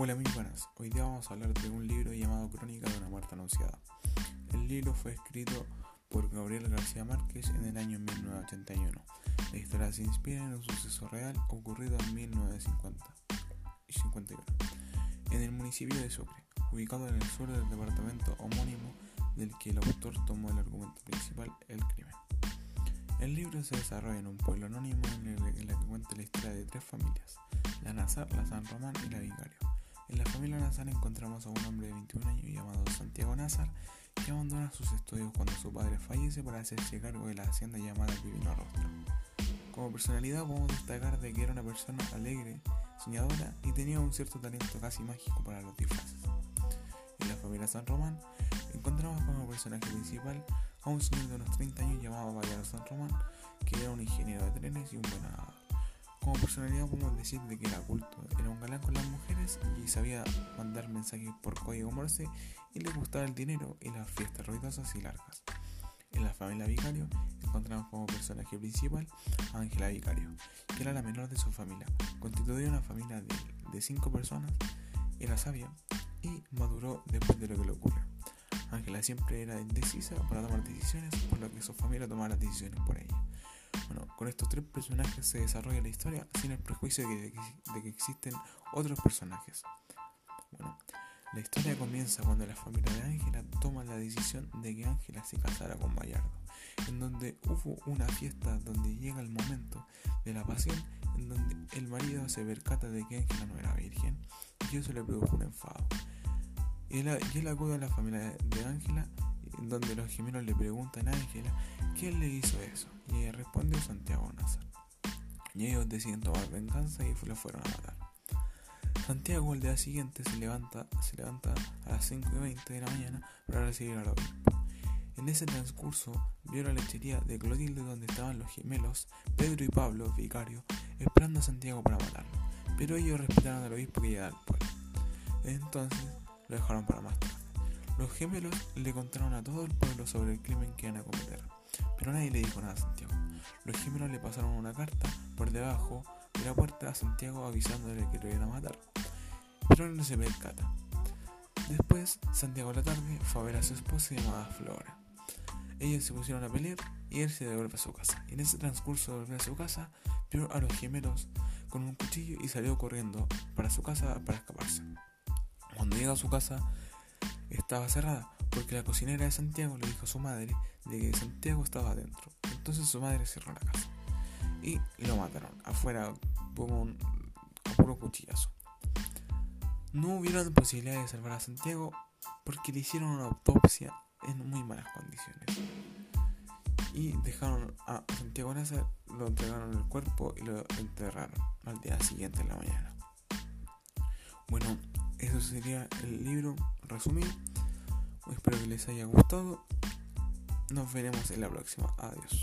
Hola muy buenas, hoy día vamos a hablar de un libro llamado Crónica de una muerte anunciada. El libro fue escrito por Gabriel García Márquez en el año 1981. La historia se inspira en un suceso real ocurrido en 1951 en el municipio de Sucre, ubicado en el sur del departamento homónimo del que el autor tomó el argumento principal, el crimen. El libro se desarrolla en un pueblo anónimo en el, que cuenta la historia de tres familias, la Nazar, la San Román y la Vicario en la familia Nazar encontramos a un hombre de 21 años llamado Santiago Nazar que abandona sus estudios cuando su padre fallece para hacerse cargo de la hacienda llamada Divino Rostro. Como personalidad podemos destacar de que era una persona alegre, soñadora y tenía un cierto talento casi mágico para los disfraces. En la familia San Román encontramos como personaje principal a un señor de unos 30 años llamado Bayard San Román, que era un ingeniero de trenes y un buen. Como personalidad podemos decir de que era culto, era un galán con las mujeres y sabía mandar mensajes por código Morse y le gustaba el dinero y las fiestas ruidosas y largas. En la familia Vicario encontramos como personaje principal a Ángela Vicario, que era la menor de su familia. Constituía una familia de, de cinco personas, era sabia y maduró después de lo que le ocurrió. Ángela siempre era indecisa para tomar decisiones, por lo que su familia tomaba las decisiones por ella. Bueno, con estos tres personajes se desarrolla la historia sin el prejuicio de que, existen otros personajes. Bueno, la historia comienza cuando la familia de Ángela toma la decisión de que Ángela se casara con Bayardo, en donde hubo una fiesta donde llega el momento de la pasión, en donde el marido se percata de que Ángela no era virgen y eso le produjo un enfado. Y él, y él acude a la familia de Ángela, donde los gemelos le preguntan a Ángela quién le hizo eso. Y ella respondió Santiago Nazar. Y ellos deciden tomar venganza y lo fueron a matar. Santiago el día siguiente se levanta, se levanta a las 5 y 20 de la mañana para recibir al obispo. En ese transcurso vio la lechería de Clotilde donde estaban los gemelos Pedro y Pablo, vicario, esperando a Santiago para matarlo. Pero ellos respetaron al obispo que llegaba al pueblo. Entonces lo dejaron para más tarde. Los gemelos le contaron a todo el pueblo sobre el crimen que iban a cometer pero nadie le dijo nada a Santiago. Los gemelos le pasaron una carta por debajo de la puerta a Santiago avisándole que lo iban a matar, pero él no se percata. Después, Santiago a la tarde fue a ver a su esposa llamada Flora. Ellos se pusieron a pelear y él se devuelve a su casa. En ese transcurso de volver a su casa, vio a los gemelos con un cuchillo y salió corriendo para su casa para escaparse. Cuando llega a su casa, estaba cerrada, porque la cocinera de Santiago le dijo a su madre de que Santiago estaba adentro. Entonces su madre cerró la casa y lo mataron afuera como un a puro cuchillazo. No hubieron posibilidad de salvar a Santiago porque le hicieron una autopsia en muy malas condiciones. Y dejaron a Santiago Nazar, lo entregaron el cuerpo y lo enterraron al día siguiente en la mañana. Bueno, eso sería el libro resumido. Espero que les haya gustado. Nos veremos en la próxima. Adiós.